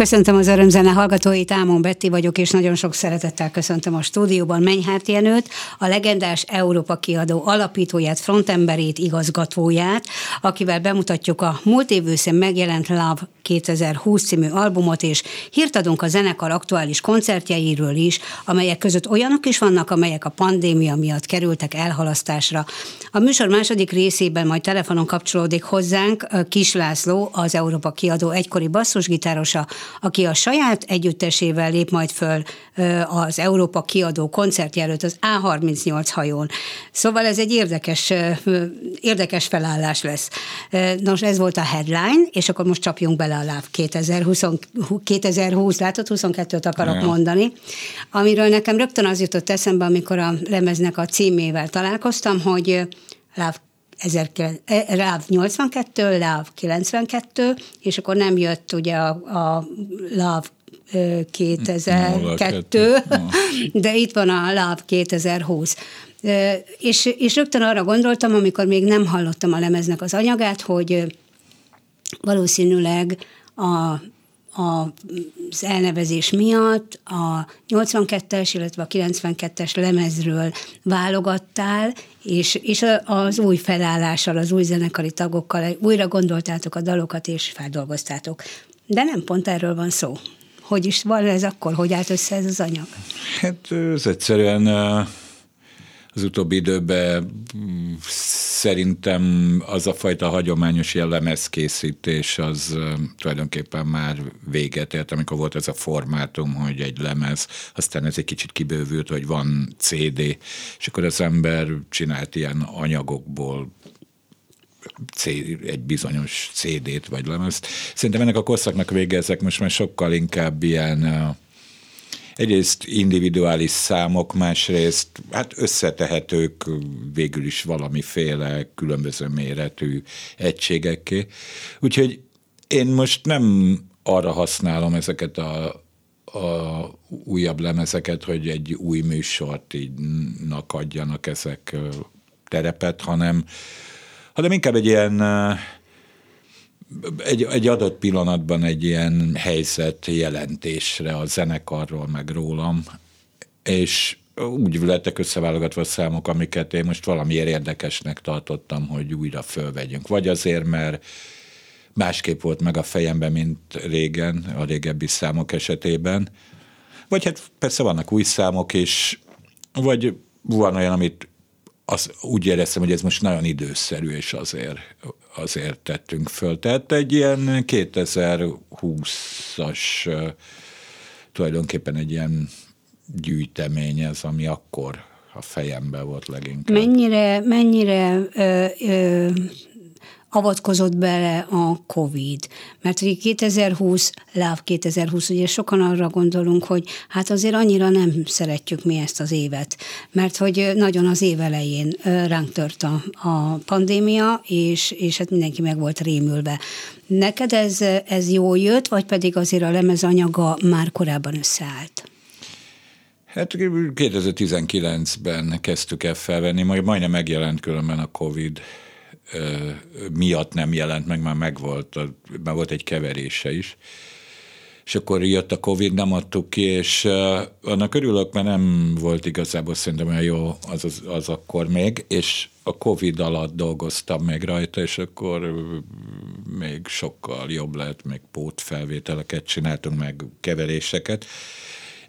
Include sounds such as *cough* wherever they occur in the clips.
Köszöntöm az örömzene hallgatóit, Ámon Betti vagyok, és nagyon sok szeretettel köszöntöm a stúdióban Menyhárt Jenőt, a legendás Európa kiadó alapítóját, frontemberét, igazgatóját, akivel bemutatjuk a múlt év őszén megjelent Love 2020 című albumot, és hírt adunk a zenekar aktuális koncertjeiről is, amelyek között olyanok is vannak, amelyek a pandémia miatt kerültek elhalasztásra. A műsor második részében majd telefonon kapcsolódik hozzánk Kis László, az Európa kiadó egykori basszusgitárosa, aki a saját együttesével lép majd föl az Európa kiadó koncertje előtt az A38 hajón. Szóval ez egy érdekes, érdekes felállás lesz. Nos, ez volt a headline, és akkor most csapjunk bele a láb 2020, 2020 látod, 22-t akarok ja. mondani, amiről nekem rögtön az jutott eszembe, amikor a lemeznek a címével találkoztam, hogy láb Ráv 82, Láv 92, és akkor nem jött ugye a, a Láv 2002, *laughs* de itt van a Láv 2020. És, és rögtön arra gondoltam, amikor még nem hallottam a lemeznek az anyagát, hogy valószínűleg a az elnevezés miatt a 82-es, illetve a 92-es lemezről válogattál, és, és az új felállással, az új zenekari tagokkal újra gondoltátok a dalokat, és feldolgoztátok. De nem pont erről van szó. Hogy is van ez akkor? Hogy állt össze ez az anyag? Hát ez egyszerűen az utóbbi időben mm, szerintem az a fajta hagyományos jellemezkészítés az tulajdonképpen már véget ért, amikor volt ez a formátum, hogy egy lemez, aztán ez egy kicsit kibővült, hogy van CD, és akkor az ember csinált ilyen anyagokból egy bizonyos CD-t vagy lemezt. Szerintem ennek a korszaknak vége ezek most már sokkal inkább ilyen egyrészt individuális számok, másrészt hát összetehetők végül is valamiféle különböző méretű egységekké. Úgyhogy én most nem arra használom ezeket a, a újabb lemezeket, hogy egy új műsort így adjanak ezek terepet, hanem, hanem inkább egy ilyen egy, egy adott pillanatban egy ilyen helyzet jelentésre a zenekarról, meg rólam, és úgy lettek összeválogatva a számok, amiket én most valamiért érdekesnek tartottam, hogy újra fölvegyünk. Vagy azért, mert másképp volt meg a fejemben, mint régen, a régebbi számok esetében. Vagy hát persze vannak új számok is, vagy van olyan, amit az, úgy éreztem, hogy ez most nagyon időszerű, és azért, azért tettünk föl. Tehát egy ilyen 2020-as tulajdonképpen egy ilyen gyűjtemény ez, ami akkor a fejemben volt leginkább. Mennyire, mennyire ö, ö, avatkozott bele a COVID. Mert ugye 2020, láv 2020, ugye sokan arra gondolunk, hogy hát azért annyira nem szeretjük mi ezt az évet, mert hogy nagyon az év elején ránk tört a, a pandémia, és, és hát mindenki meg volt rémülve. Neked ez, ez jó jött, vagy pedig azért a lemezanyaga már korábban összeállt? Hát 2019-ben kezdtük el felvenni, majd majdnem megjelent különben a Covid miatt nem jelent meg, már megvolt, már volt egy keverése is. És akkor jött a Covid, nem adtuk ki, és annak örülök, mert nem volt igazából szerintem olyan jó az, az, az akkor még, és a Covid alatt dolgoztam még rajta, és akkor még sokkal jobb lett, még pótfelvételeket csináltunk, meg keveréseket,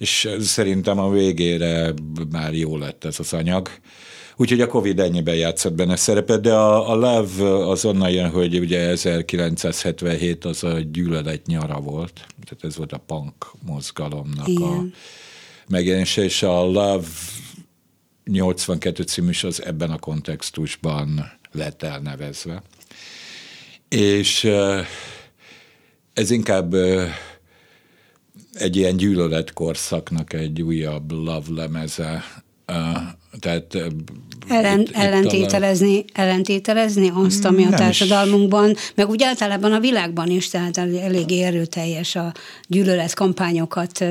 és szerintem a végére már jó lett ez az anyag. Úgyhogy a Covid ennyiben játszott benne szerepet, de a, a Love az onnan jön, hogy ugye 1977 az a gyűlölet nyara volt, tehát ez volt a punk mozgalomnak Igen. a megjelenése, és a Love 82 című is az ebben a kontextusban lett elnevezve. És ez inkább egy ilyen gyűlöletkorszaknak egy újabb love lemeze, tehát Ellen, itt, ellentételezni, itt a... ellentételezni azt, ami a társadalmunkban, is. meg úgy általában a világban is, tehát elég erőteljes a gyűlölet kampányokat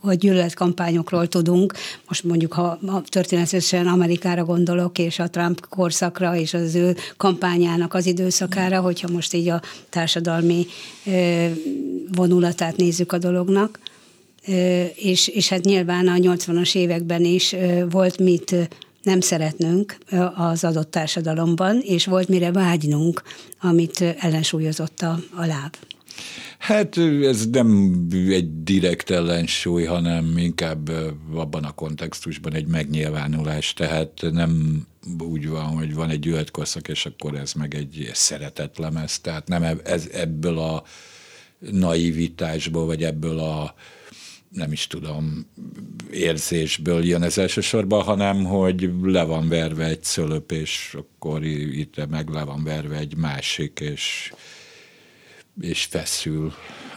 vagy gyűlöletkampányokról tudunk. Most mondjuk, ha történetesen Amerikára gondolok, és a Trump korszakra, és az ő kampányának az időszakára, hogyha most így a társadalmi vonulatát nézzük a dolognak. És, és hát nyilván a 80-as években is volt mit nem szeretnünk az adott társadalomban, és volt mire vágynunk, amit ellensúlyozott a, a láb. Hát ez nem egy direkt ellensúly, hanem inkább abban a kontextusban egy megnyilvánulás, tehát nem úgy van, hogy van egy gyűlöletkorszak, és akkor ez meg egy szeretetlemez, tehát nem ez, ebből a naivitásból, vagy ebből a nem is tudom, érzésből jön ez elsősorban, hanem hogy le van verve egy szölöp, és akkor itt meg le van verve egy másik, és, és feszül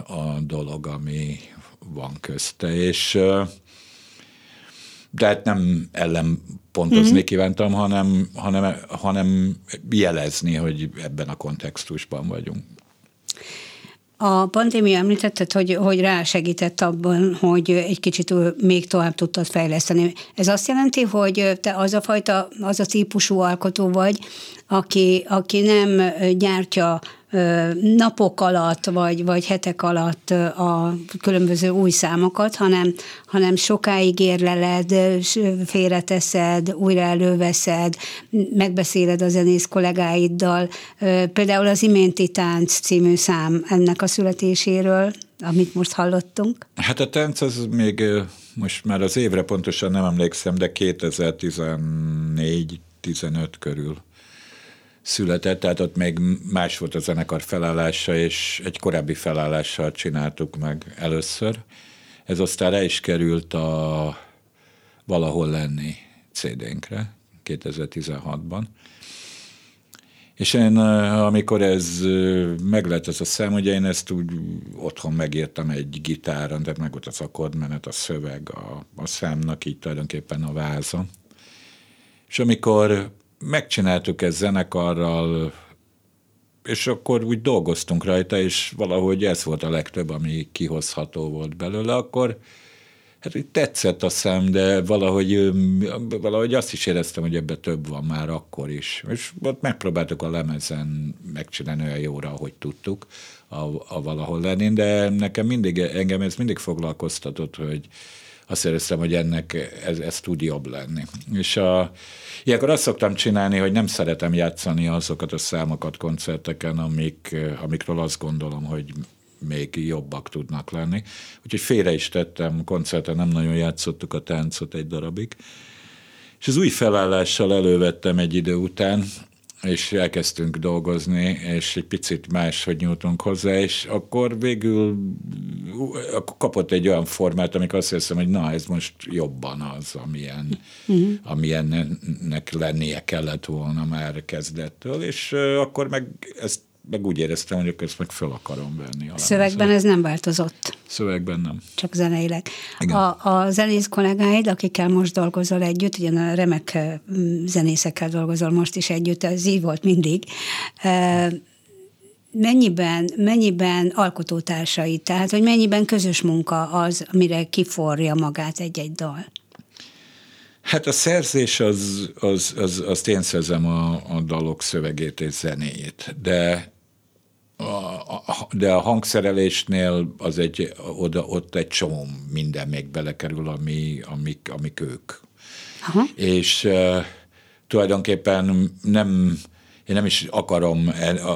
a dolog, ami van közte. És de hát nem ellen pontozni mm-hmm. kívántam, hanem, hanem, hanem jelezni, hogy ebben a kontextusban vagyunk. A pandémia említetted, hogy, hogy rásegített abban, hogy egy kicsit még tovább tudtad fejleszteni. Ez azt jelenti, hogy te az a fajta, az a típusú alkotó vagy, aki, aki nem gyártja napok alatt, vagy, vagy hetek alatt a különböző új számokat, hanem, hanem sokáig érleled, félreteszed, újra előveszed, megbeszéled a zenész kollégáiddal. Például az Iménti Tánc című szám ennek a születéséről, amit most hallottunk. Hát a tánc az még most már az évre pontosan nem emlékszem, de 2014 15 körül született, tehát ott még más volt a zenekar felállása, és egy korábbi felállással csináltuk meg először. Ez aztán rá is került a Valahol lenni CD-nkre 2016-ban. És én, amikor ez meglett ez a szám, ugye én ezt úgy otthon megírtam egy gitáron, de meg volt az akkordmenet, a szöveg, a, a számnak így tulajdonképpen a váza. És amikor megcsináltuk ezt zenekarral, és akkor úgy dolgoztunk rajta, és valahogy ez volt a legtöbb, ami kihozható volt belőle, akkor hát úgy tetszett a szem, de valahogy, valahogy azt is éreztem, hogy ebbe több van már akkor is. És ott megpróbáltuk a lemezen megcsinálni olyan jóra, ahogy tudtuk, a, a valahol lenni, de nekem mindig, engem ez mindig foglalkoztatott, hogy azt éreztem, hogy ennek ez, ez tud jobb lenni. És a, ilyenkor azt szoktam csinálni, hogy nem szeretem játszani azokat a számokat koncerteken, amik, amikről azt gondolom, hogy még jobbak tudnak lenni. Úgyhogy félre is tettem, koncerten nem nagyon játszottuk a táncot egy darabig. És az új felállással elővettem egy idő után, és elkezdtünk dolgozni, és egy picit máshogy nyújtunk hozzá, és akkor végül akkor kapott egy olyan formát, amikor azt hiszem, hogy na, ez most jobban az, amilyen, uh-huh. amilyennek lennie kellett volna már kezdettől, és akkor meg ezt meg úgy éreztem, hogy ezt meg fel akarom venni. A Szövegben ez nem változott? Szövegben nem. Csak zeneileg. Igen. A, a zenész kollégáid, akikkel most dolgozol együtt, ugye a remek zenészekkel dolgozol most is együtt, ez így volt mindig. Mennyiben, mennyiben alkotótársai, tehát hogy mennyiben közös munka az, amire kiforja magát egy-egy dal? Hát a szerzés az, az, az, azt én szerzem a, a dalok szövegét és zenéjét, de a, de a hangszerelésnél az egy, oda, ott egy csomó minden még belekerül, ami, amik, amik ők. Aha. És uh, tulajdonképpen nem, én nem is akarom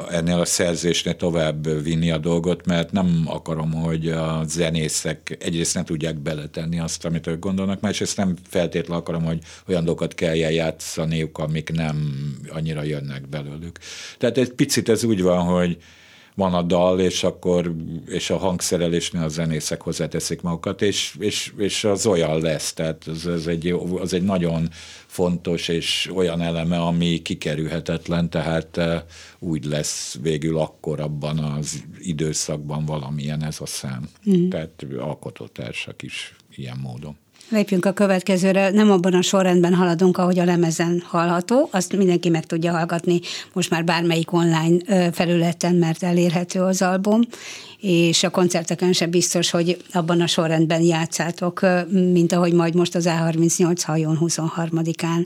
ennél a szerzésnél tovább vinni a dolgot, mert nem akarom, hogy a zenészek egyrészt ne tudják beletenni azt, amit ők gondolnak, másrészt nem feltétlenül akarom, hogy olyan dolgokat kelljen játszaniuk, amik nem annyira jönnek belőlük. Tehát egy picit ez úgy van, hogy van a dal, és akkor és a hangszerelésnél a zenészek hozzáteszik magukat, és, és, és az olyan lesz, tehát az, az, egy, az egy nagyon fontos és olyan eleme, ami kikerülhetetlen, tehát eh, úgy lesz végül akkor abban az időszakban valamilyen ez a szám. Mm. Tehát alkotótársak is ilyen módon. Lépjünk a következőre, nem abban a sorrendben haladunk, ahogy a lemezen hallható, azt mindenki meg tudja hallgatni most már bármelyik online felületen, mert elérhető az album, és a koncerteken sem biztos, hogy abban a sorrendben játszátok, mint ahogy majd most az A38 hajón 23-án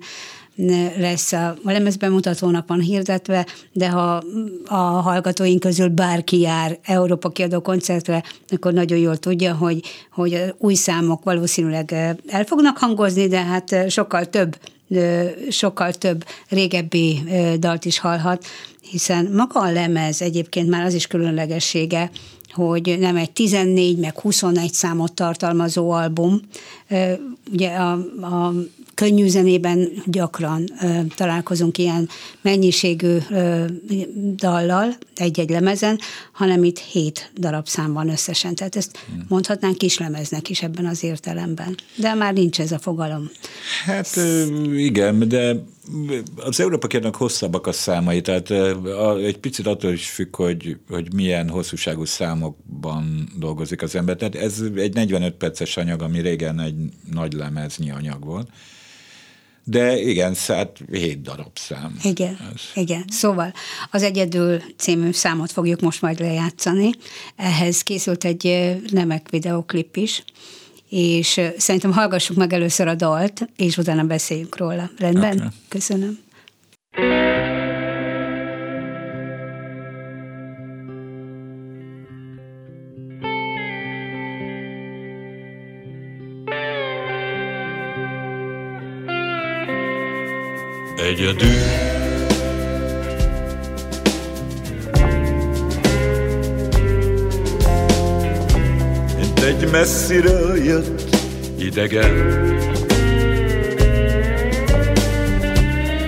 lesz a, a lemezbemutató napon hirdetve, de ha a hallgatóink közül bárki jár Európa kiadó koncertre, akkor nagyon jól tudja, hogy, hogy új számok valószínűleg el fognak hangozni, de hát sokkal több sokkal több régebbi dalt is hallhat, hiszen maga a lemez egyébként már az is különlegessége, hogy nem egy 14 meg 21 számot tartalmazó album. Ugye a, a könnyű zenében gyakran ö, találkozunk ilyen mennyiségű ö, dallal egy-egy lemezen, hanem itt hét darab szám van összesen. Tehát ezt hmm. mondhatnánk kislemeznek is ebben az értelemben. De már nincs ez a fogalom. Hát igen, de az Európa hosszabbak a számai, tehát egy picit attól is függ, hogy, hogy milyen hosszúságú számokban dolgozik az ember. Tehát ez egy 45 perces anyag, ami régen egy nagy lemeznyi anyag volt. De igen, hát hét darab szám. Igen, Ez. igen. Szóval az Egyedül című számot fogjuk most majd lejátszani. Ehhez készült egy nemek videoklip is, és szerintem hallgassuk meg először a dalt, és utána beszéljünk róla. Rendben? Okay. Köszönöm. egyedül. Egy messziről jött idegen,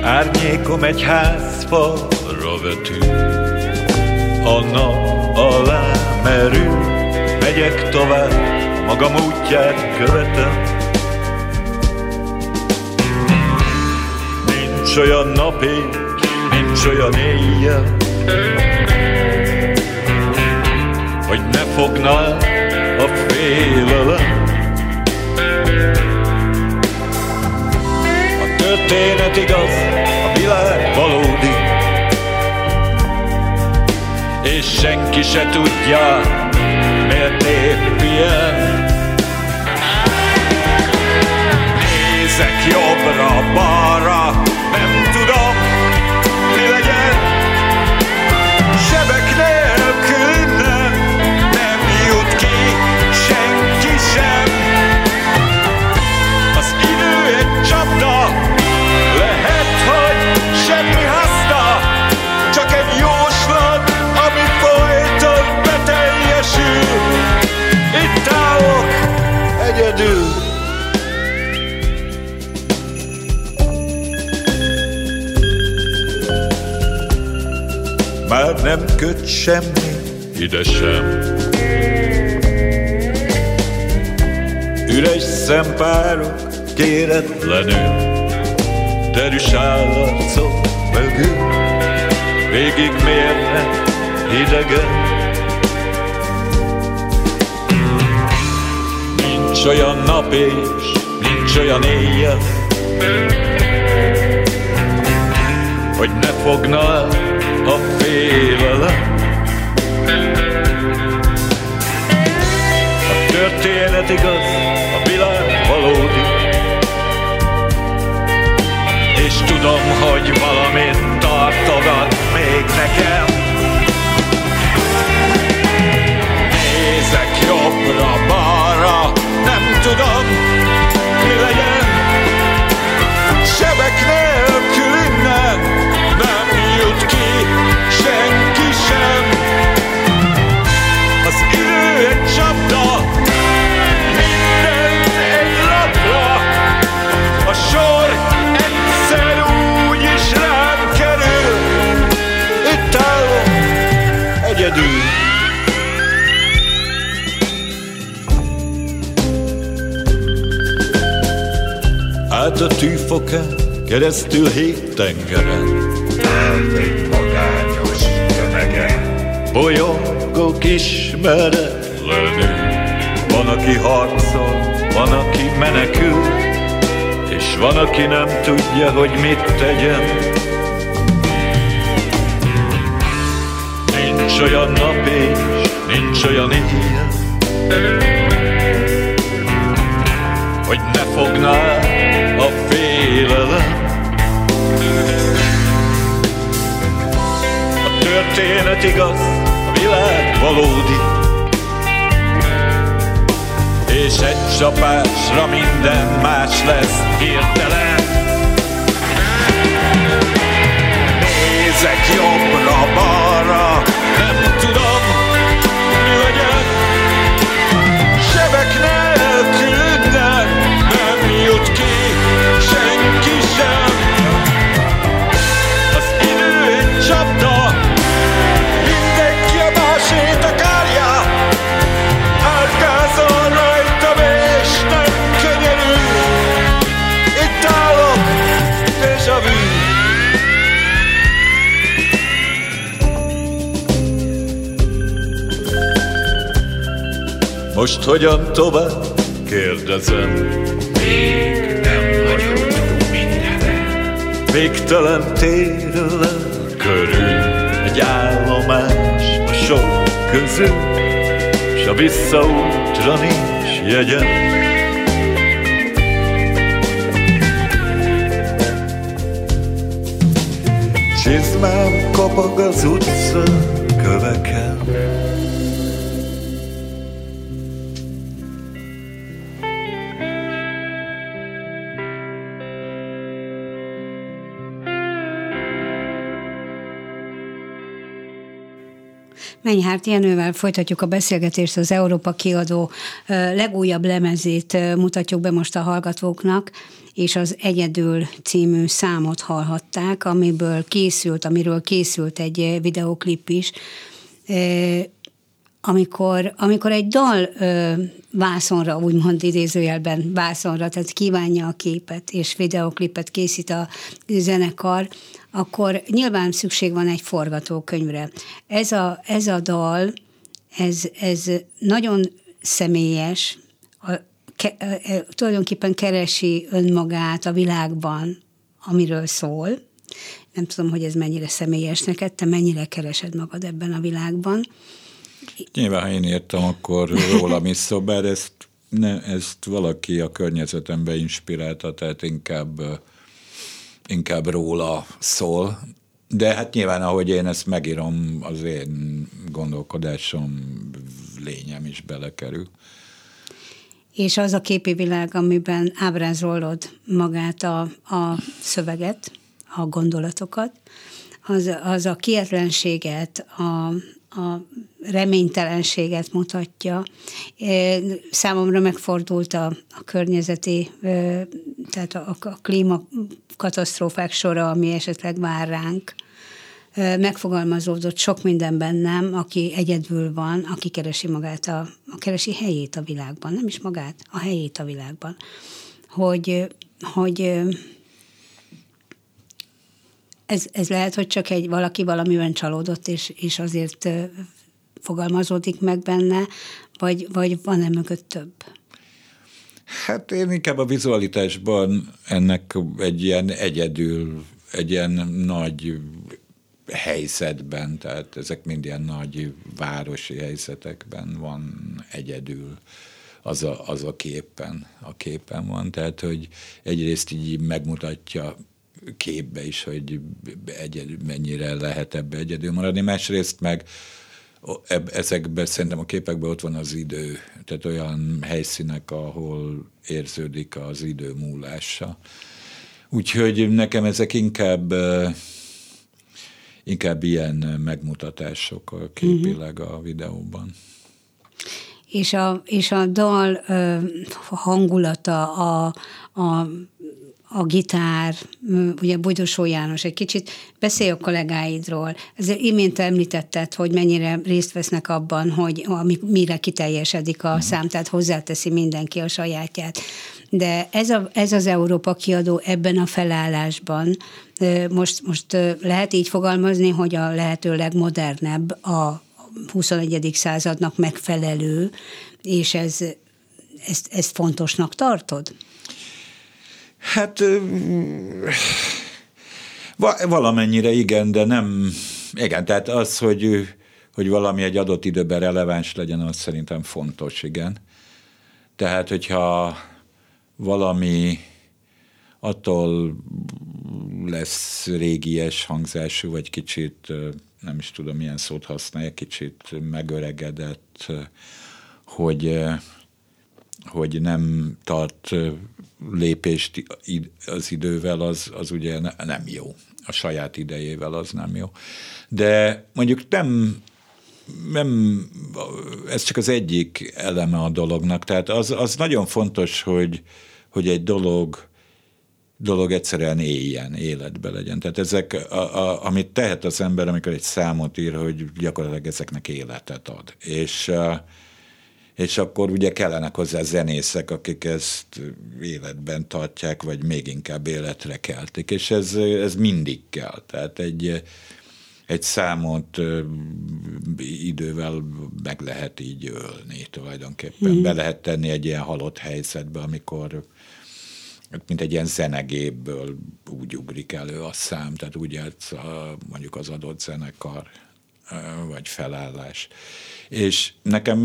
Árnyékom egy házfalra vetül, a nap alá merül, megyek tovább, magam útját követem, Nincs olyan napig, nincs olyan éjjel, hogy ne fogná a félelem. A történet igaz, a világ valódi, és senki se tudja, miért épp ilyen. Nézek jobbra-balra, már nem köt semmi, ide sem. Üres szempárok kéretlenül, derűs állarcok mögül, végig mérnek idegen. Nincs olyan nap és nincs olyan éjjel, hogy ne fognál a félelem. A történet igaz, a világ valódi, és tudom, hogy valamit tartogat még nekem. Nézek jobbra-balra, nem tudom, mi legyen, sem. Az idő egy csapda, mindent egy lapra, a sor egyszer úgy is rám kerül. Itt állok egyedül. Át a tűfokán, keresztül hét tengeren, tömegen. Bolyongok ismeretlenül, van, aki harcol, van, aki menekül, és van, aki nem tudja, hogy mit tegyen. Nincs olyan nap és nincs olyan éjjel, hogy ne fogná a félelem. A történet igaz, világ valódi, és egy csapásra minden más lesz hirtelen. Nézek jobbra-balra, Most hogyan tovább? Kérdezem. Még nem vagyok túl mindenre. Végtelen térülem körül Egy állomás a sok közül S a visszaútra nincs jegyem Csizmám kapag az utca köveken Menyhárt Jenővel folytatjuk a beszélgetést, az Európa kiadó legújabb lemezét mutatjuk be most a hallgatóknak, és az Egyedül című számot hallhatták, amiből készült, amiről készült egy videoklip is. Amikor, amikor egy dal ö, vászonra, úgymond idézőjelben vászonra, tehát kívánja a képet, és videoklipet készít a zenekar, akkor nyilván szükség van egy forgatókönyvre. Ez a, ez a dal, ez, ez nagyon személyes, a, ke, e, tulajdonképpen keresi önmagát a világban, amiről szól. Nem tudom, hogy ez mennyire személyes neked, te mennyire keresed magad ebben a világban. Nyilván, ha én írtam, akkor rólam is szó, bár ezt, ne, ezt valaki a környezetembe inspirálta, tehát inkább, inkább róla szól. De hát nyilván, ahogy én ezt megírom, az én gondolkodásom, lényem is belekerül. És az a képi világ, amiben ábrázolod magát a, a szöveget, a gondolatokat, az, az a kietlenséget, a, a reménytelenséget mutatja. Számomra megfordult a, a környezeti, tehát a, a klímakatasztrófák sora, ami esetleg vár ránk. Megfogalmazódott sok minden bennem, aki egyedül van, aki keresi magát, a, a keresi helyét a világban, nem is magát, a helyét a világban. Hogy, hogy ez, ez lehet, hogy csak egy valaki valamiben csalódott, és, és azért fogalmazódik meg benne, vagy, vagy van-e mögött több? Hát én inkább a vizualitásban ennek egy ilyen egyedül, egy ilyen nagy helyzetben, tehát ezek mind ilyen nagy városi helyzetekben van egyedül az a, az a képen, a képen van. Tehát, hogy egyrészt így megmutatja képbe is, hogy egyedül, mennyire lehet ebbe egyedül maradni, másrészt meg ezekben szerintem a képekben ott van az idő, tehát olyan helyszínek, ahol érződik az idő múlása. Úgyhogy nekem ezek inkább inkább ilyen megmutatások a képileg a videóban. És a, és a dal hangulata, a, a a gitár, ugye Bogyosó János, egy kicsit beszélj a kollégáidról. Ezért imént említetted, hogy mennyire részt vesznek abban, hogy mire kiteljesedik a szám, tehát hozzáteszi mindenki a sajátját. De ez, a, ez az Európa kiadó ebben a felállásban, most, most lehet így fogalmazni, hogy a lehető legmodernebb, a 21. századnak megfelelő, és ez ezt, ezt fontosnak tartod? Hát valamennyire igen, de nem, igen, tehát az, hogy, hogy valami egy adott időben releváns legyen, az szerintem fontos, igen. Tehát, hogyha valami attól lesz régies hangzású, vagy kicsit, nem is tudom, milyen szót használja, kicsit megöregedett, hogy hogy nem tart lépést az idővel, az, az ugye ne- nem jó. A saját idejével az nem jó. De mondjuk nem, nem, ez csak az egyik eleme a dolognak. Tehát az, az nagyon fontos, hogy, hogy egy dolog, dolog egyszerűen éljen, életbe legyen. Tehát ezek, a, a, amit tehet az ember, amikor egy számot ír, hogy gyakorlatilag ezeknek életet ad. És és akkor ugye kellenek hozzá zenészek, akik ezt életben tartják, vagy még inkább életre keltik, és ez, ez mindig kell. Tehát egy, egy számot idővel meg lehet így ölni tulajdonképpen. Mm. Be lehet tenni egy ilyen halott helyzetbe, amikor mint egy ilyen zenegépből úgy ugrik elő a szám, tehát úgy játsz a, mondjuk az adott zenekar vagy felállás. És nekem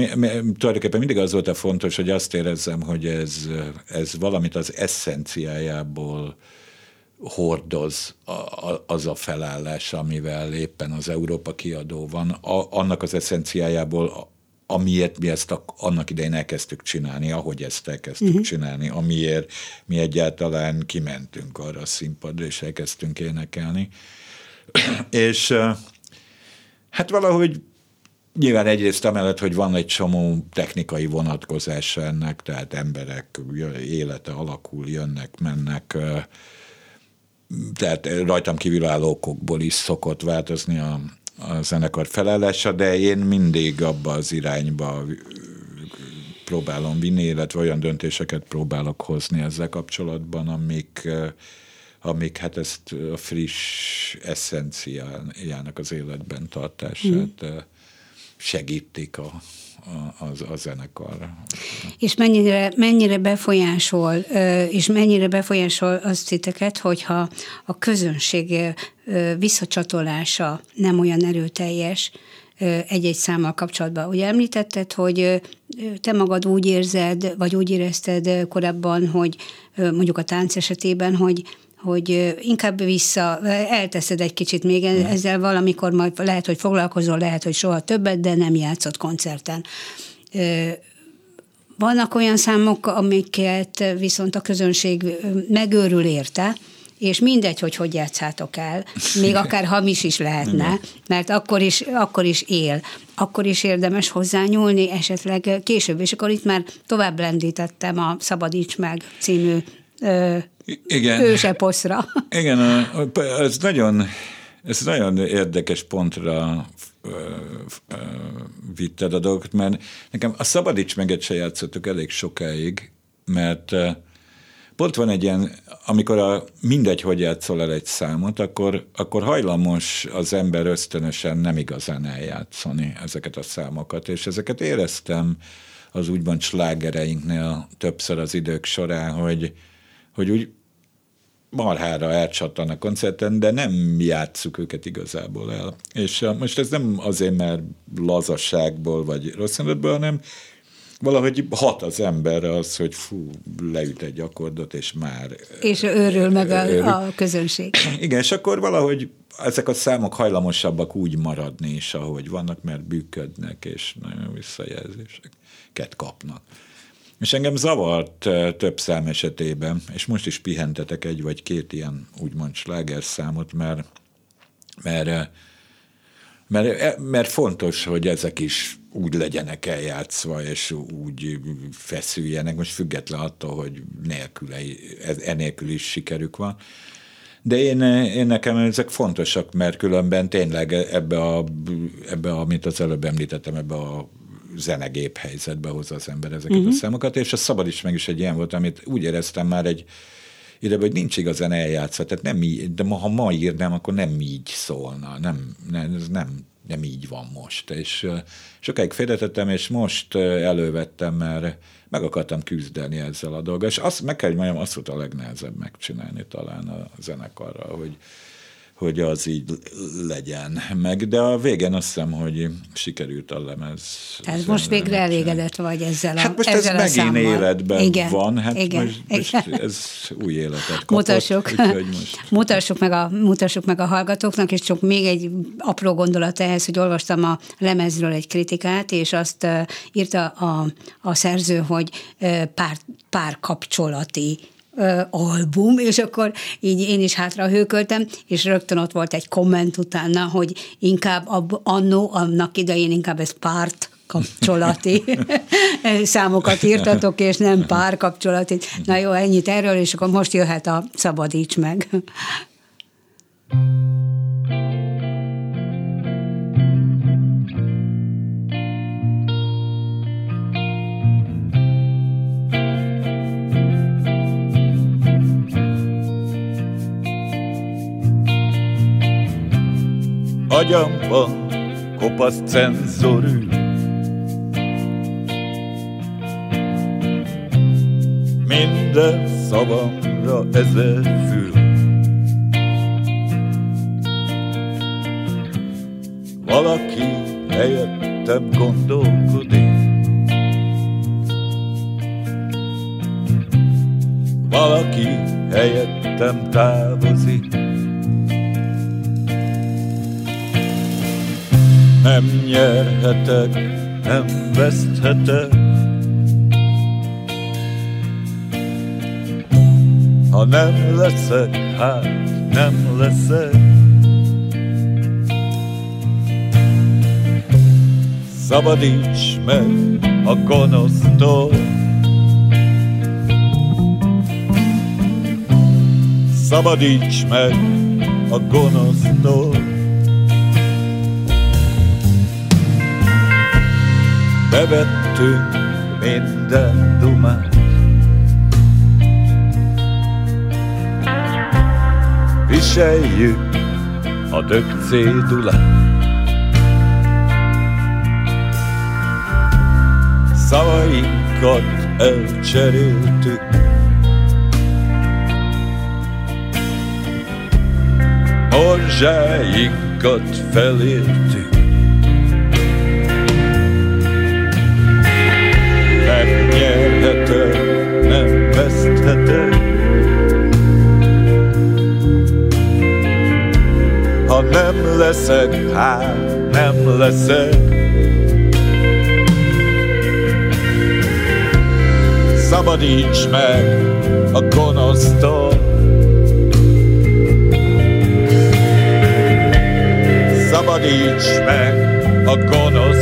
tulajdonképpen mindig az volt a fontos, hogy azt érezzem, hogy ez, ez valamit az eszenciájából hordoz a, a, az a felállás, amivel éppen az Európa kiadó van, a, annak az eszenciájából, amiért mi ezt a, annak idején elkezdtük csinálni, ahogy ezt elkezdtük uh-huh. csinálni, amiért mi egyáltalán kimentünk arra a színpadra, és elkezdtünk énekelni. *clears throat* és hát valahogy Nyilván egyrészt amellett, hogy van egy csomó technikai vonatkozása ennek, tehát emberek élete alakul, jönnek, mennek, tehát rajtam kívülálló okokból is szokott változni a, a zenekar felállása, de én mindig abba az irányba próbálom vinni, illetve olyan döntéseket próbálok hozni ezzel kapcsolatban, amik, amik hát ezt a friss eszenciájának az életben tartását mm. segítik a, a, a, a zenekar. És mennyire, mennyire befolyásol, és mennyire befolyásol azt titeket, hogyha a közönség visszacsatolása nem olyan erőteljes egy-egy számmal kapcsolatban. Ugye említetted, hogy te magad úgy érzed, vagy úgy érezted korábban, hogy mondjuk a tánc esetében, hogy hogy inkább vissza, elteszed egy kicsit még ezzel valamikor majd lehet, hogy foglalkozol, lehet, hogy soha többet, de nem játszott koncerten. Vannak olyan számok, amiket viszont a közönség megőrül érte, és mindegy, hogy hogy játszátok el, még *laughs* akár hamis is lehetne, mert akkor is, akkor is él. Akkor is érdemes hozzányúlni, esetleg később, és akkor itt már tovább lendítettem a Szabadíts meg című Igen. őseposzra. *laughs* Igen, ez nagyon, ez nagyon érdekes pontra vitted a dolgot, mert nekem a Szabadíts meget se játszottuk elég sokáig, mert pont van egy ilyen, amikor a, mindegy, hogy játszol el egy számot, akkor, akkor hajlamos az ember ösztönösen nem igazán eljátszani ezeket a számokat, és ezeket éreztem az úgymond slágereinknél többször az idők során, hogy, hogy úgy marhára elcsattan a koncerten, de nem játsszuk őket igazából el. És most ez nem azért, mert lazasságból vagy rossz indulatból, hanem valahogy hat az emberre az, hogy fú, leüt egy akkordot, és már... És őrül meg Örül. a, a közönség. Igen, és akkor valahogy ezek a számok hajlamosabbak úgy maradni is, ahogy vannak, mert bűködnek, és nagyon visszajelzéseket kapnak. És engem zavart eh, több szám esetében, és most is pihentetek egy vagy két ilyen úgymond slágerszámot, mert, mert, eh, mert, mert fontos, hogy ezek is úgy legyenek eljátszva, és úgy feszüljenek, most független attól, hogy nélküle, enélkül is sikerük van. De én, én nekem ezek fontosak, mert különben tényleg ebbe, a, ebbe a, amit az előbb említettem, ebbe a zenegép helyzetbe hozza az ember ezeket uh-huh. a számokat, és a szabad is meg is egy ilyen volt, amit úgy éreztem már egy ide, hogy nincs igazán eljátszva, tehát nem így, de ma, ha ma írnám, akkor nem így szólna, nem, nem, ez nem, nem így van most. És ö, sokáig félretettem, és most elővettem, mert meg akartam küzdeni ezzel a dolggal, és azt meg kell, hogy mondjam, azt volt a legnehezebb megcsinálni talán a zenekarra, hogy, hogy az így legyen meg, de a végén azt hiszem, hogy sikerült a lemez. Tehát most végre elégedett vagy ezzel a Hát most ez ezzel a megint számmal. életben igen, van, hát igen, most, most igen. ez új életet kapott. Mutassuk, most... *laughs* mutassuk, meg a, mutassuk meg a hallgatóknak, és csak még egy apró gondolat ehhez, hogy olvastam a lemezről egy kritikát, és azt írta a, a szerző, hogy pár, párkapcsolati ö, album, és akkor így én is hátra hőköltem, és rögtön ott volt egy komment utána, hogy inkább ab, annó, annak idején inkább ez párt kapcsolati *laughs* számokat írtatok, és nem párkapcsolati. Na jó, ennyit erről, és akkor most jöhet a Szabadíts meg. Agyamban kopasz cenzorű Minden szavamra ezer fül. Valaki helyettem gondolkodik. Valaki helyettem távozik Nem nyerhetek, nem veszthetek. Ha nem leszek, hát nem leszek. Szabadíts meg a gonosztól. Szabadíts meg a gonosztól Bevettünk minden dumát. Viseljük a dög cédulát. Szavainkat elcseréltük. Morzsáinkat felértük Ha nem leszek, hát nem leszek. Szabadíts meg a gonosztól. Szabadíts meg a gonosztól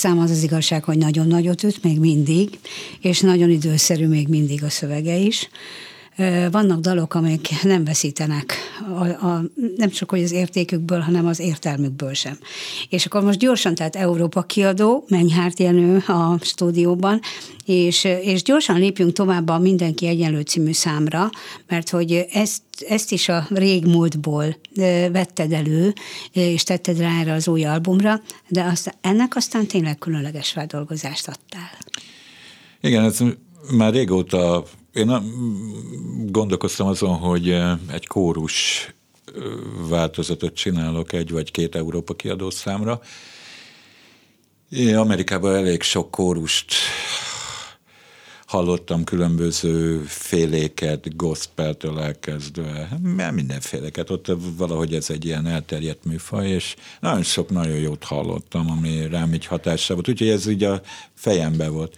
szám az az igazság, hogy nagyon nagyot üt még mindig, és nagyon időszerű még mindig a szövege is. Vannak dalok, amelyek nem veszítenek, a, a, nem csak hogy az értékükből, hanem az értelmükből sem. És akkor most gyorsan, tehát Európa kiadó, Menyhárt Jenő a stúdióban, és, és gyorsan lépjünk tovább a Mindenki Egyenlő című számra, mert hogy ezt, ezt is a régmúltból vetted elő, és tetted rá erre az új albumra, de aztán, ennek aztán tényleg különleges feldolgozást adtál. Igen, ez már régóta én gondolkoztam azon, hogy egy kórus változatot csinálok egy vagy két Európa kiadó számra. Én Amerikában elég sok kórust hallottam különböző féléket, gospeltől elkezdve, mindenféleket, ott valahogy ez egy ilyen elterjedt műfaj, és nagyon sok nagyon jót hallottam, ami rám így hatással volt, úgyhogy ez ugye a fejembe volt.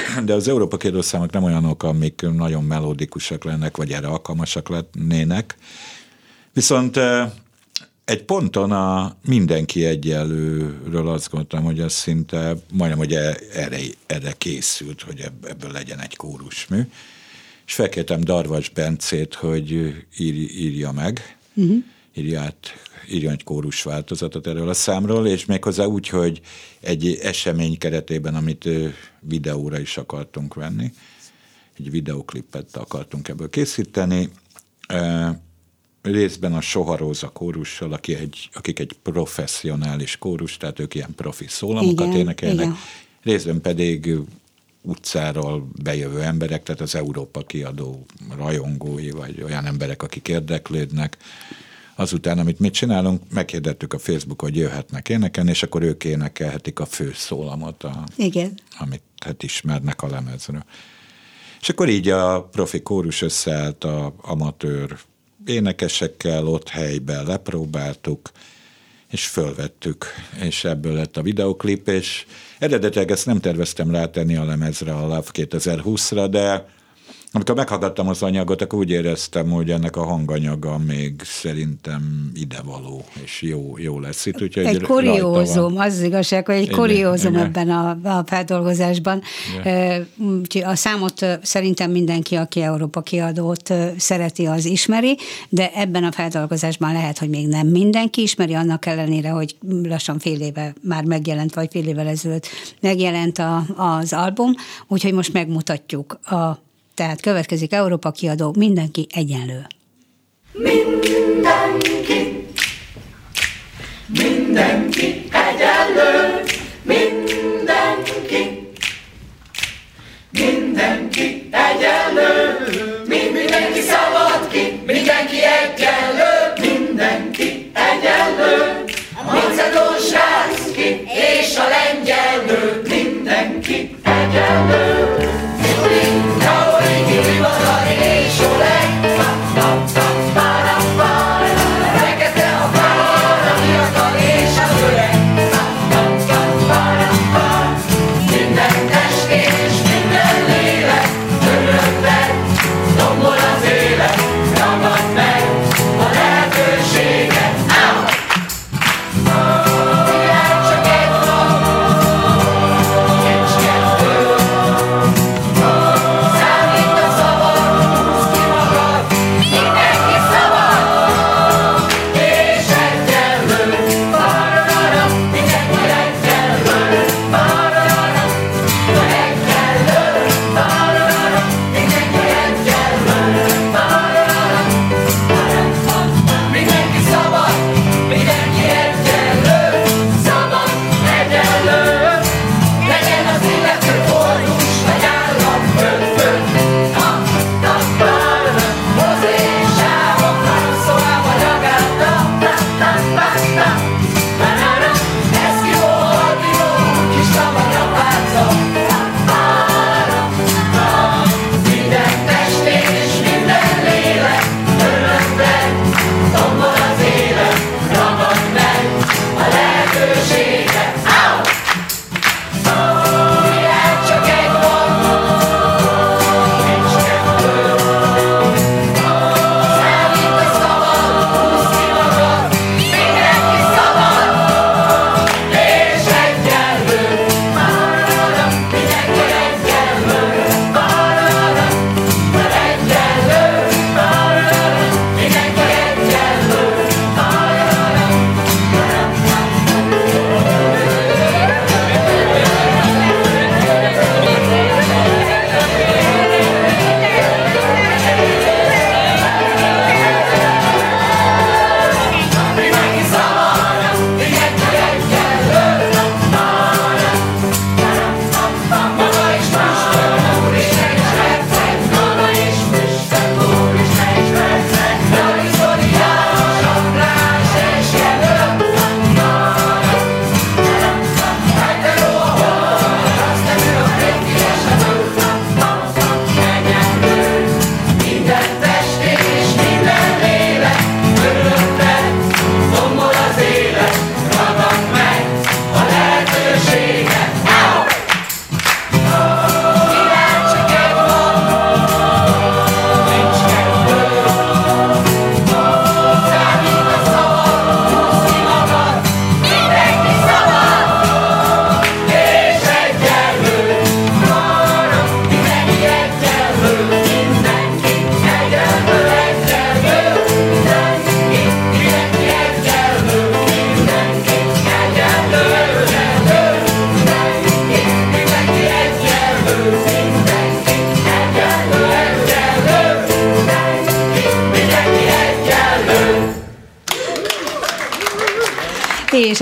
*coughs* De az Európa kérdőszámok nem olyanok, amik nagyon melódikusak lennek, vagy erre alkalmasak lennének. Viszont egy ponton a mindenki egyenlőről azt gondoltam, hogy az szinte majdnem, hogy e, erre, erre készült, hogy ebből legyen egy kórusmű. És felkértem Darvas Bencét, hogy ír, írja meg, uh-huh. írja át, írjon egy kórus változatot erről a számról, és méghozzá úgy, hogy egy esemény keretében, amit videóra is akartunk venni, egy videoklipet akartunk ebből készíteni, részben a Soharóza kórussal, aki egy, akik egy professzionális kórus, tehát ők ilyen profi szólamokat igen, énekelnek, igen. részben pedig utcáról bejövő emberek, tehát az Európa kiadó rajongói, vagy olyan emberek, akik érdeklődnek. Azután, amit mit csinálunk, meghirdettük a Facebook, hogy jöhetnek énekelni, és akkor ők énekelhetik a fő szólamot, a, Igen. amit hát ismernek a lemezről. És akkor így a profi kórus összeállt a amatőr énekesekkel ott helyben lepróbáltuk, és fölvettük, és ebből lett a videoklip, és eredetileg ezt nem terveztem rátenni a lemezre a Love 2020-ra, de amikor meghallgattam az anyagot, akkor úgy éreztem, hogy ennek a hanganyaga még szerintem idevaló, és jó, jó lesz itt. Úgyhogy egy kuriózum, az, az igazság, hogy egy igen, kuriózum igen. ebben a, a feldolgozásban. Igen. A számot szerintem mindenki, aki Európa kiadót szereti, az ismeri, de ebben a feldolgozásban lehet, hogy még nem mindenki ismeri, annak ellenére, hogy lassan fél éve már megjelent, vagy fél évvel ezelőtt megjelent a, az album, úgyhogy most megmutatjuk a tehát következik Európa kiadó, mindenki egyenlő. Mindenki, mindenki egyenlő, mindenki, mindenki egyenlő, mindenki szabad ki, mindenki egyenlő, mindenki egyenlő, a macedón ki és a lengyel nő, mindenki egyenlő.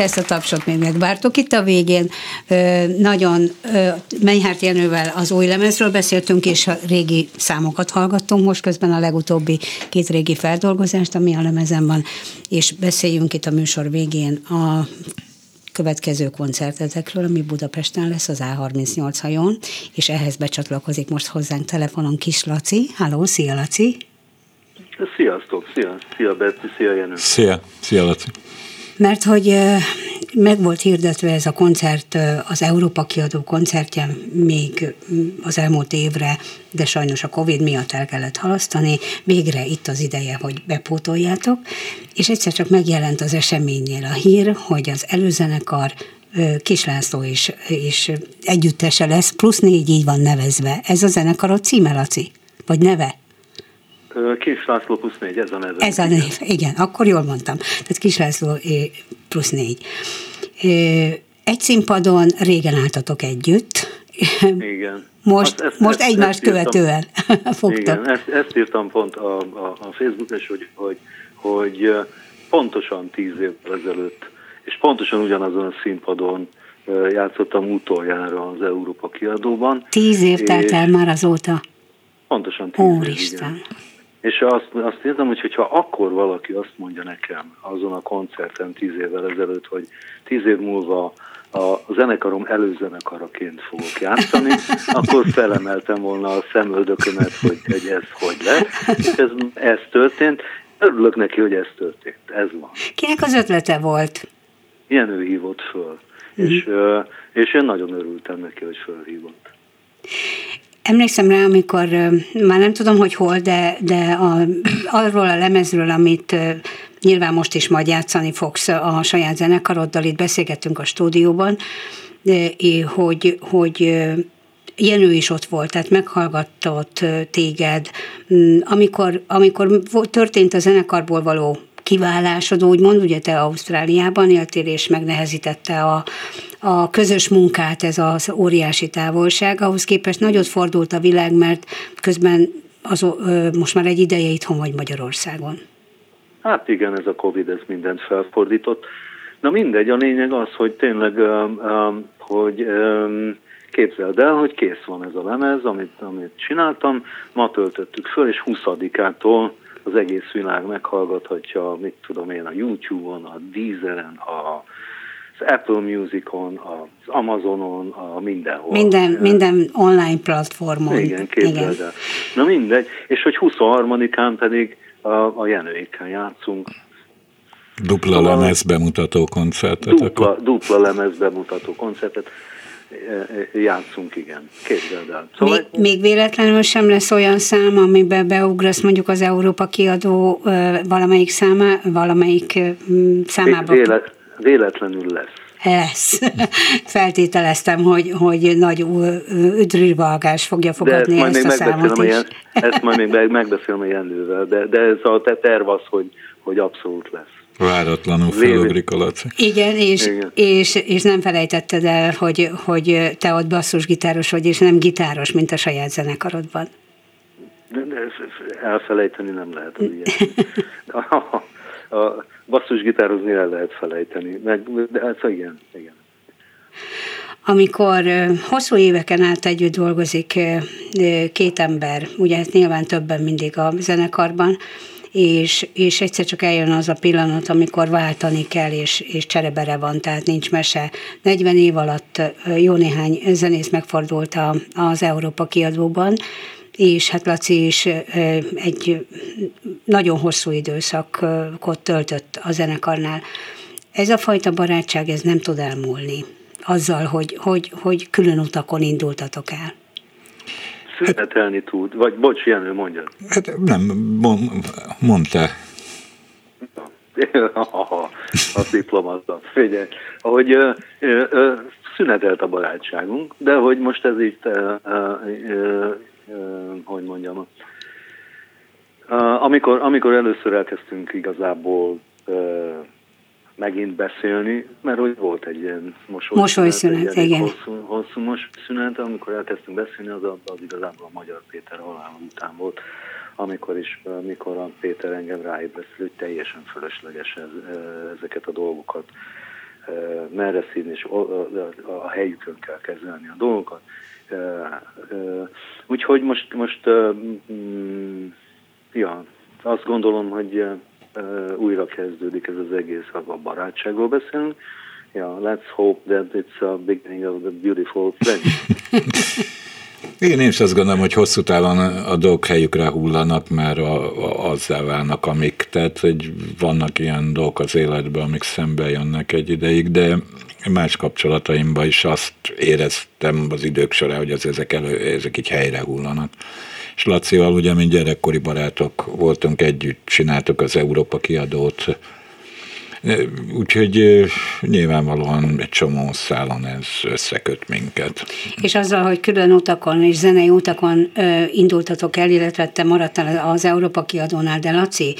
Ezt a tapsot még megvártok itt a végén. Nagyon Menyhárt Jenővel az új lemezről beszéltünk, és a régi számokat hallgattunk most közben a legutóbbi két régi feldolgozást, ami a lemezen van, és beszéljünk itt a műsor végén a következő koncertetekről, ami Budapesten lesz az A38 hajón, és ehhez becsatlakozik most hozzánk telefonon Kis Laci. Halló, szia Laci! Sziasztok, szia, szia Betty, szia Jenő. Szia, szia Laci. Mert hogy meg volt hirdetve ez a koncert, az Európa kiadó koncertje még az elmúlt évre, de sajnos a Covid miatt el kellett halasztani. Végre itt az ideje, hogy bepótoljátok, és egyszer csak megjelent az eseménynél a hír, hogy az előzenekar Kis László is, is együttese lesz, plusz négy így van nevezve. Ez a zenekarod címe, Laci? Vagy neve? Kis László plusz négy, ez a neve. Ez a név, igen, akkor jól mondtam. Tehát Kis László plusz négy. Egy színpadon régen álltatok együtt, Igen. most, Azt- ezt- most ezt- egymást ezt írtam. követően *laughs* fogtok. Igen, ezt, ezt írtam pont a, a, a Facebookon, hogy, hogy, hogy pontosan tíz évvel ezelőtt, és pontosan ugyanazon a színpadon játszottam utoljára az Európa kiadóban. Tíz év telt el már azóta. Pontosan tíz év, Úristen. igen. És azt, azt érzem, hogy hogyha akkor valaki azt mondja nekem azon a koncerten tíz évvel ezelőtt, hogy tíz év múlva a zenekarom előzenekaraként fogok játszani, akkor felemeltem volna a szemöldökömet, hogy, hogy ez hogy lesz. És ez, ez történt. Örülök neki, hogy ez történt. Ez van. Kinek az ötlete volt? Ilyen ő hívott föl. És, ö, és én nagyon örültem neki, hogy fölhívott. Emlékszem rá, amikor már nem tudom, hogy hol, de, de a, arról a lemezről, amit nyilván most is majd játszani fogsz a saját zenekaroddal, itt beszélgettünk a stúdióban, hogy, hogy Jenő is ott volt, tehát meghallgatott ö, téged. Mm, Amikor, amikor történt a zenekarból való kiválásod, úgymond, ugye te Ausztráliában éltél, és megnehezítette a, a közös munkát ez az óriási távolság. Ahhoz képest nagyot fordult a világ, mert közben az, most már egy ideje itthon vagy Magyarországon. Hát igen, ez a Covid, ez mindent felfordított. Na mindegy, a lényeg az, hogy tényleg, hogy képzeld el, hogy kész van ez a lemez, amit, amit csináltam, ma töltöttük föl, és 20-ától az egész világ meghallgathatja, mit tudom én, a YouTube-on, a Deezeren, a, az Apple Musicon, az Amazonon, a mindenhol. Minden, minden online platformon. Igen, képzeld el. Na mindegy, és hogy 23-án pedig a, a Jenőikkel játszunk, Dupla Szóval- lemez bemutató koncertet. dupla, akkor- dupla lemez bemutató koncertet játszunk, igen. Képzeld el. Szóval Még, még véletlenül sem lesz olyan szám, amiben beugrasz mondjuk az Európa kiadó valamelyik számá, valamelyik számába véle, véletlenül lesz. lesz. *laughs* Feltételeztem, hogy, hogy nagy üdvrivalgás fogja De ezt fogadni majd ezt még a számot is. Jen, ezt majd még meg- megbeszélem a Jenővel, de, de ez a te terv az, hogy, hogy abszolút lesz. Váratlanul felugrik a Laci. Igen, és, Igen. És, és nem felejtetted el, hogy, hogy te ott basszusgitáros vagy, és nem gitáros, mint a saját zenekarodban. De, de ezt elfelejteni nem lehet az ilyen. A, a basszusgitározni el lehet felejteni, meg, de hát igen, igen. Amikor hosszú éveken át együtt dolgozik két ember, ugye hát nyilván többen mindig a zenekarban, és, és egyszer csak eljön az a pillanat, amikor váltani kell, és, és cserebere van, tehát nincs mese. 40 év alatt jó néhány zenész megfordult a, az Európa kiadóban, és hát Laci is egy nagyon hosszú időszakot töltött a zenekarnál. Ez a fajta barátság, ez nem tud elmúlni azzal, hogy, hogy, hogy külön utakon indultatok el. Szünetelni tud, vagy bocs, Jenő, mondja. Hát nem, mond, mondta. *laughs* a diplomata. Figyelj, ahogy ö, ö, ö, szünetelt a barátságunk, de hogy most ez itt, ö, ö, ö, ö, hogy mondjam, amikor, amikor először elkezdtünk igazából megint beszélni, mert hogy volt egy ilyen mosolyszünet, Mosolyszünet, egy igen. hosszú, hosszú most szünet, amikor elkezdtünk beszélni, az, az igazából a Magyar Péter halála után volt, amikor is, mikor a Péter engem ráébreszt, hogy teljesen fölösleges ez, ezeket a dolgokat merre szín, és a, helyükön kell kezelni a dolgokat. Úgyhogy most, most ja, azt gondolom, hogy újra kezdődik ez az egész, a barátságról beszélünk. Yeah, let's hope that it's a beginning of the beautiful friendship. Igen, *laughs* én is azt gondolom, hogy hosszú távon a dolgok helyükre hullanak, mert a, a, azzá válnak, amik, tehát hogy vannak ilyen dolgok az életben, amik szembe jönnek egy ideig, de más kapcsolataimban is azt éreztem az idők során, hogy az ezek, elő, ezek így helyre hullanak. És Lacival ugye, mint gyerekkori barátok voltunk együtt, csináltuk az Európa kiadót, Úgyhogy nyilvánvalóan egy csomó szálon ez összeköt minket. És azzal, hogy külön utakon és zenei utakon indultatok el, illetve te maradtál az Európa kiadónál, de Laci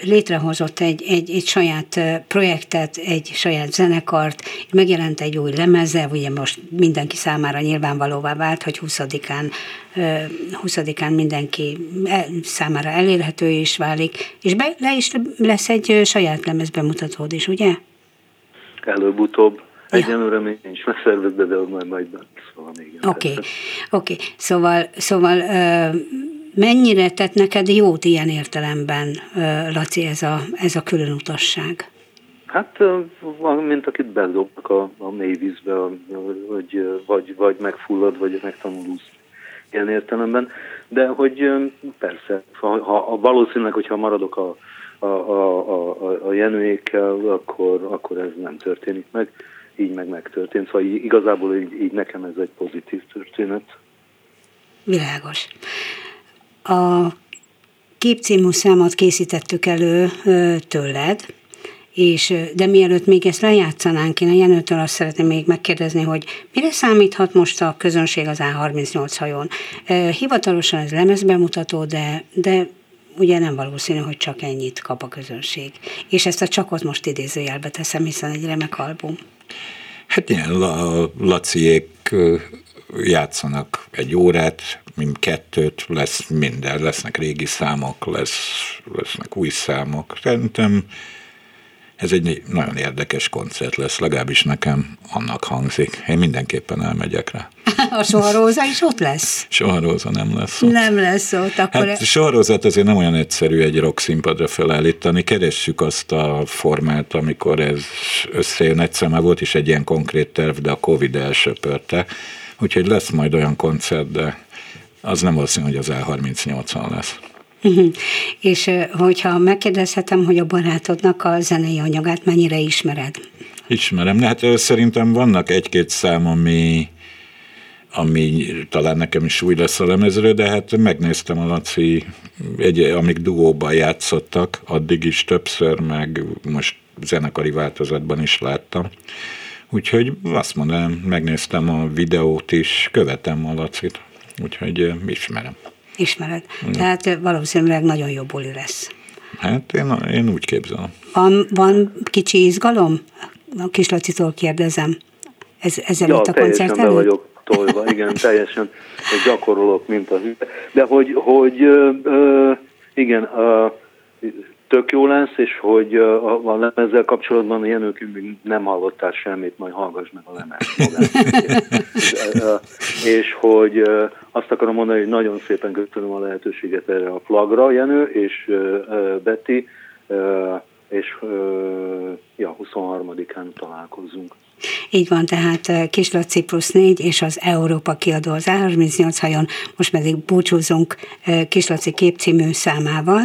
létrehozott egy, egy, egy saját projektet, egy saját zenekart, megjelent egy új lemeze, ugye most mindenki számára nyilvánvalóvá vált, hogy 20-án 20-án mindenki e, számára elérhető is válik, és be, le is lesz egy saját lemez bemutatód is, ugye? Előbb-utóbb. Ja. Egyenlőre még nincs megszervezve, de majd majd szóval még. Oké, okay. oké. Okay. Szóval, szóval mennyire tett neked jót ilyen értelemben, Laci, ez a, ez a külön utasság? Hát, mint akit bedobnak a, a mély vízbe, vagy, vagy, vagy megfullad, vagy megtanulsz ilyen értelemben, de hogy persze, ha, ha valószínűleg, hogyha maradok a, a, a, a, a Jenőékkel, akkor, akkor ez nem történik meg, így meg megtörtént. Szóval igazából így, így nekem ez egy pozitív történet. Világos. A képcímű számot készítettük elő tőled, és, de mielőtt még ezt lejátszanánk, én a Jenőtől azt szeretném még megkérdezni, hogy mire számíthat most a közönség az A38 hajón? Hivatalosan ez lemezbemutató, de, de ugye nem valószínű, hogy csak ennyit kap a közönség. És ezt a csakot most idézőjelbe teszem, hiszen egy remek album. Hát ilyen a Laciék játszanak egy órát, mint kettőt, lesz minden, lesznek régi számok, lesz, lesznek új számok. Szerintem ez egy nagyon érdekes koncert lesz, legalábbis nekem annak hangzik. Én mindenképpen elmegyek rá. *laughs* A soharóza is ott lesz? Soharóza nem lesz ott. Nem lesz ott. Akkor hát soharózát azért nem olyan egyszerű egy rock színpadra felállítani. Keressük azt a formát, amikor ez összejön. Egyszer már volt is egy ilyen konkrét terv, de a Covid elsöpörte. Úgyhogy lesz majd olyan koncert, de az nem valószínű, hogy az L38-on lesz. *laughs* És hogyha megkérdezhetem, hogy a barátodnak a zenei anyagát mennyire ismered? Ismerem, de hát szerintem vannak egy-két szám, ami, ami talán nekem is új lesz a lemezről, de hát megnéztem a Laci, egy, amik duóban játszottak, addig is többször, meg most zenekari változatban is láttam. Úgyhogy azt mondanám, megnéztem a videót is, követem a Lacit, úgyhogy ismerem ismered. Mm. Tehát valószínűleg nagyon jó buli lesz. Hát én, én úgy képzelem. Van, van kicsi izgalom? A kislacitól kérdezem. Ez, ezzel ja, itt a koncert előtt? vagyok tolva, igen, *laughs* teljesen gyakorolok, mint a. De hogy, hogy ö, ö, igen, ö, tök jó lesz, és hogy a, a lemezzel kapcsolatban ilyen még nem hallottál semmit, majd hallgass meg a lemez *laughs* és hogy azt akarom mondani, hogy nagyon szépen köszönöm a lehetőséget erre a flagra, Jenő és Betty, és ja, 23-án találkozunk. Így van, tehát Kislaci plusz 4 és az Európa kiadó az A38 hajon, most pedig búcsúzunk Kislaci képcímű számával,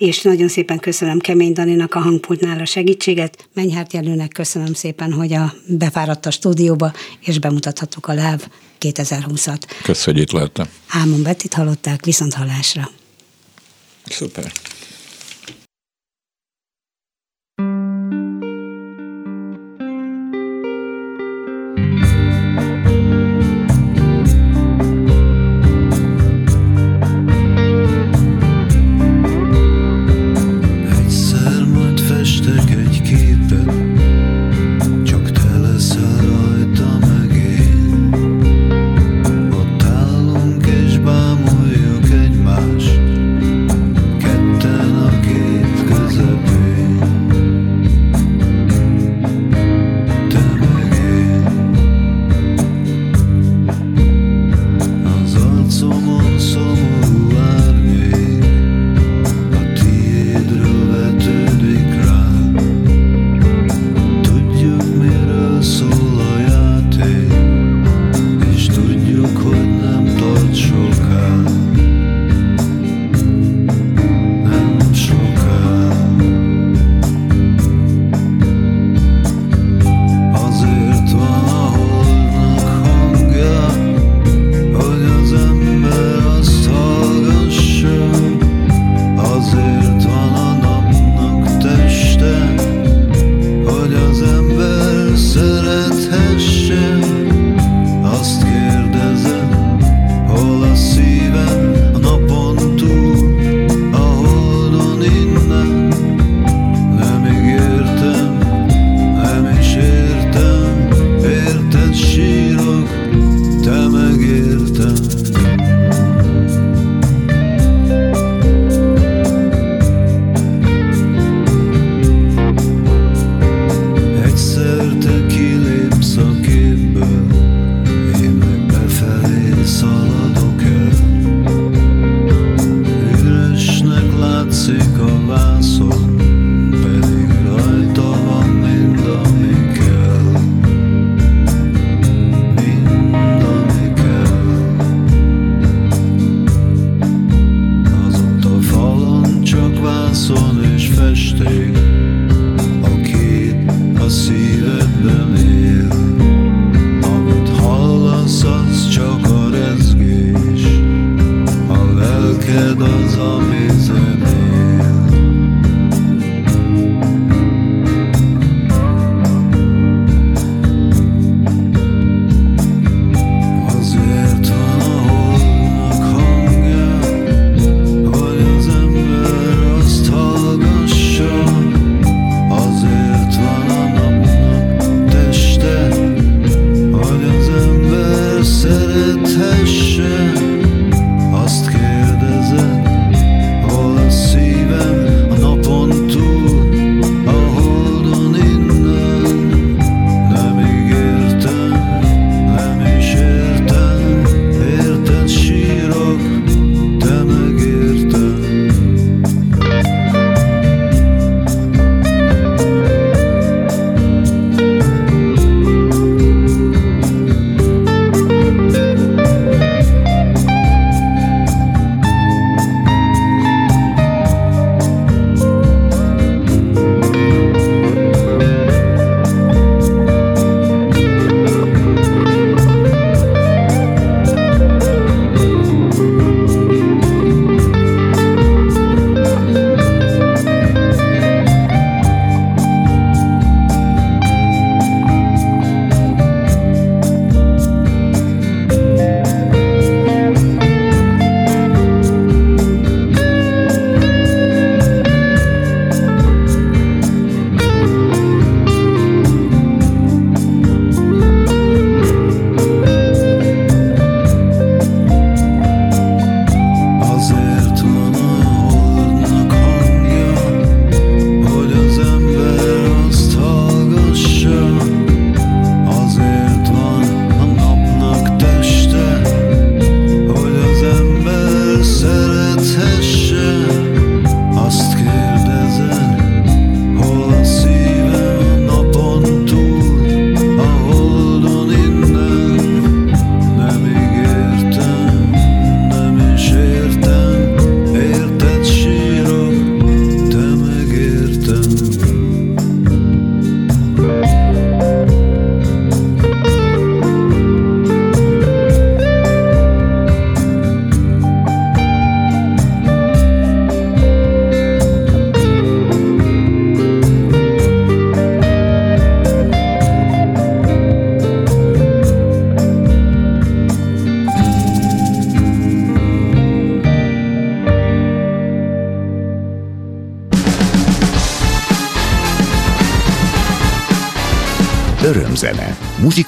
és nagyon szépen köszönöm Kemény Daninak a hangpultnál a segítséget. Mennyhárt Jelőnek köszönöm szépen, hogy a befáradt a stúdióba, és bemutathatok a LÁV 2020-at. Köszönöm, hogy itt lehettem. Ámon Bettit hallották, viszont hallásra. Szuper.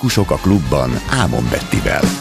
Muzsikusok a klubban Ámon Bettivel.